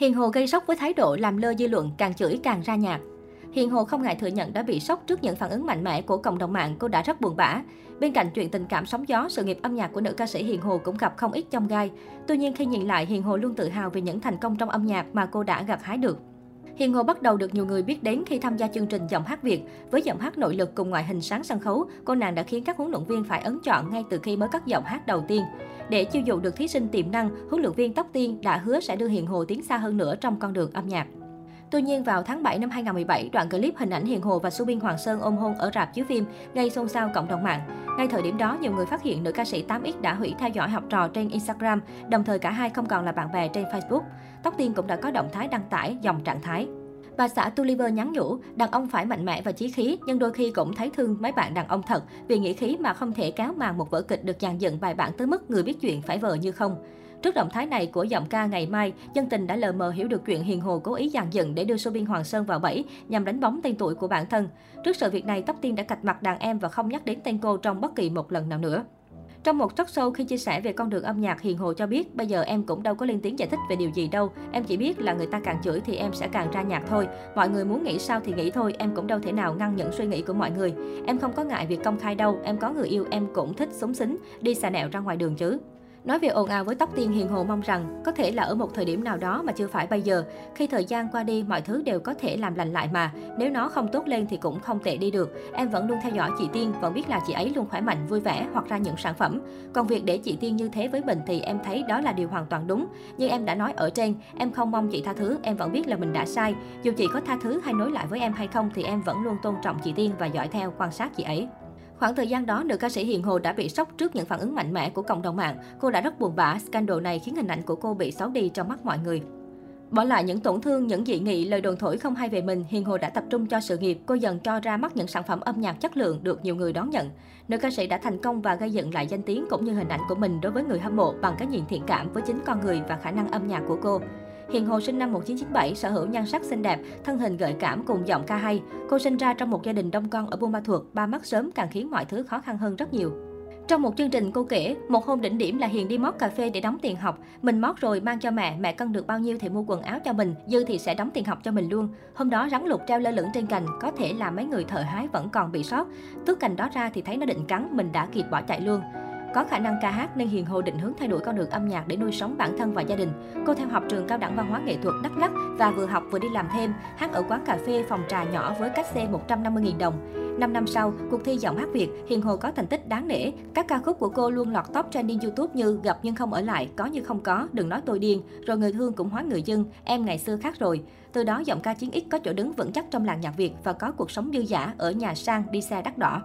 Hiền Hồ gây sốc với thái độ làm lơ dư luận, càng chửi càng ra nhạc. Hiền Hồ không ngại thừa nhận đã bị sốc trước những phản ứng mạnh mẽ của cộng đồng mạng, cô đã rất buồn bã. Bên cạnh chuyện tình cảm sóng gió, sự nghiệp âm nhạc của nữ ca sĩ Hiền Hồ cũng gặp không ít chông gai. Tuy nhiên khi nhìn lại, Hiền Hồ luôn tự hào về những thành công trong âm nhạc mà cô đã gặt hái được. Hiền Hồ bắt đầu được nhiều người biết đến khi tham gia chương trình giọng hát Việt. Với giọng hát nội lực cùng ngoại hình sáng sân khấu, cô nàng đã khiến các huấn luyện viên phải ấn chọn ngay từ khi mới cất giọng hát đầu tiên. Để chiêu dụ được thí sinh tiềm năng, huấn luyện viên Tóc Tiên đã hứa sẽ đưa Hiền Hồ tiến xa hơn nữa trong con đường âm nhạc. Tuy nhiên, vào tháng 7 năm 2017, đoạn clip hình ảnh Hiền Hồ và Su Subin Hoàng Sơn ôm hôn ở rạp chiếu phim gây xôn xao cộng đồng mạng. Ngay thời điểm đó, nhiều người phát hiện nữ ca sĩ 8X đã hủy theo dõi học trò trên Instagram, đồng thời cả hai không còn là bạn bè trên Facebook. Tóc Tiên cũng đã có động thái đăng tải dòng trạng thái. Bà xã Tuliver nhắn nhủ, đàn ông phải mạnh mẽ và chí khí, nhưng đôi khi cũng thấy thương mấy bạn đàn ông thật, vì nghĩ khí mà không thể kéo màn một vở kịch được dàn dựng bài bản tới mức người biết chuyện phải vờ như không. Trước động thái này của giọng ca ngày mai, dân tình đã lờ mờ hiểu được chuyện Hiền Hồ cố ý dàn dựng để đưa showbiz Hoàng Sơn vào bẫy nhằm đánh bóng tên tuổi của bản thân. Trước sự việc này, Tóc Tiên đã cạch mặt đàn em và không nhắc đến tên cô trong bất kỳ một lần nào nữa. Trong một talk show khi chia sẻ về con đường âm nhạc, Hiền Hồ cho biết bây giờ em cũng đâu có lên tiếng giải thích về điều gì đâu. Em chỉ biết là người ta càng chửi thì em sẽ càng ra nhạc thôi. Mọi người muốn nghĩ sao thì nghĩ thôi, em cũng đâu thể nào ngăn những suy nghĩ của mọi người. Em không có ngại việc công khai đâu, em có người yêu em cũng thích súng xính, đi xà nẹo ra ngoài đường chứ. Nói về ồn ào với Tóc Tiên Hiền Hồ mong rằng có thể là ở một thời điểm nào đó mà chưa phải bây giờ. Khi thời gian qua đi, mọi thứ đều có thể làm lành lại mà. Nếu nó không tốt lên thì cũng không tệ đi được. Em vẫn luôn theo dõi chị Tiên, vẫn biết là chị ấy luôn khỏe mạnh, vui vẻ hoặc ra những sản phẩm. Còn việc để chị Tiên như thế với mình thì em thấy đó là điều hoàn toàn đúng. Như em đã nói ở trên, em không mong chị tha thứ, em vẫn biết là mình đã sai. Dù chị có tha thứ hay nối lại với em hay không thì em vẫn luôn tôn trọng chị Tiên và dõi theo quan sát chị ấy. Khoảng thời gian đó, nữ ca sĩ Hiền Hồ đã bị sốc trước những phản ứng mạnh mẽ của cộng đồng mạng. Cô đã rất buồn bã, scandal này khiến hình ảnh của cô bị xấu đi trong mắt mọi người. Bỏ lại những tổn thương, những dị nghị, lời đồn thổi không hay về mình, Hiền Hồ đã tập trung cho sự nghiệp. Cô dần cho ra mắt những sản phẩm âm nhạc chất lượng được nhiều người đón nhận. Nữ ca sĩ đã thành công và gây dựng lại danh tiếng cũng như hình ảnh của mình đối với người hâm mộ bằng cái nhìn thiện cảm với chính con người và khả năng âm nhạc của cô. Hiền Hồ sinh năm 1997, sở hữu nhan sắc xinh đẹp, thân hình gợi cảm cùng giọng ca hay. Cô sinh ra trong một gia đình đông con ở Buôn Ma Thuột, ba mắt sớm càng khiến mọi thứ khó khăn hơn rất nhiều. Trong một chương trình cô kể, một hôm đỉnh điểm là Hiền đi mót cà phê để đóng tiền học. Mình mót rồi mang cho mẹ, mẹ cân được bao nhiêu thì mua quần áo cho mình, dư thì sẽ đóng tiền học cho mình luôn. Hôm đó rắn lục treo lơ lửng trên cành, có thể là mấy người thợ hái vẫn còn bị sót. Tước cành đó ra thì thấy nó định cắn, mình đã kịp bỏ chạy luôn. Có khả năng ca hát nên Hiền Hồ định hướng thay đổi con đường âm nhạc để nuôi sống bản thân và gia đình. Cô theo học trường cao đẳng văn hóa nghệ thuật Đắk Lắk và vừa học vừa đi làm thêm, hát ở quán cà phê phòng trà nhỏ với cách xe 150.000 đồng. 5 năm sau, cuộc thi giọng hát Việt, Hiền Hồ có thành tích đáng nể. Các ca khúc của cô luôn lọt top trending YouTube như Gặp nhưng không ở lại, Có như không có, Đừng nói tôi điên, rồi người thương cũng hóa người dân, Em ngày xưa khác rồi. Từ đó giọng ca chiến ích có chỗ đứng vững chắc trong làng nhạc Việt và có cuộc sống dư giả ở nhà sang đi xe đắt đỏ.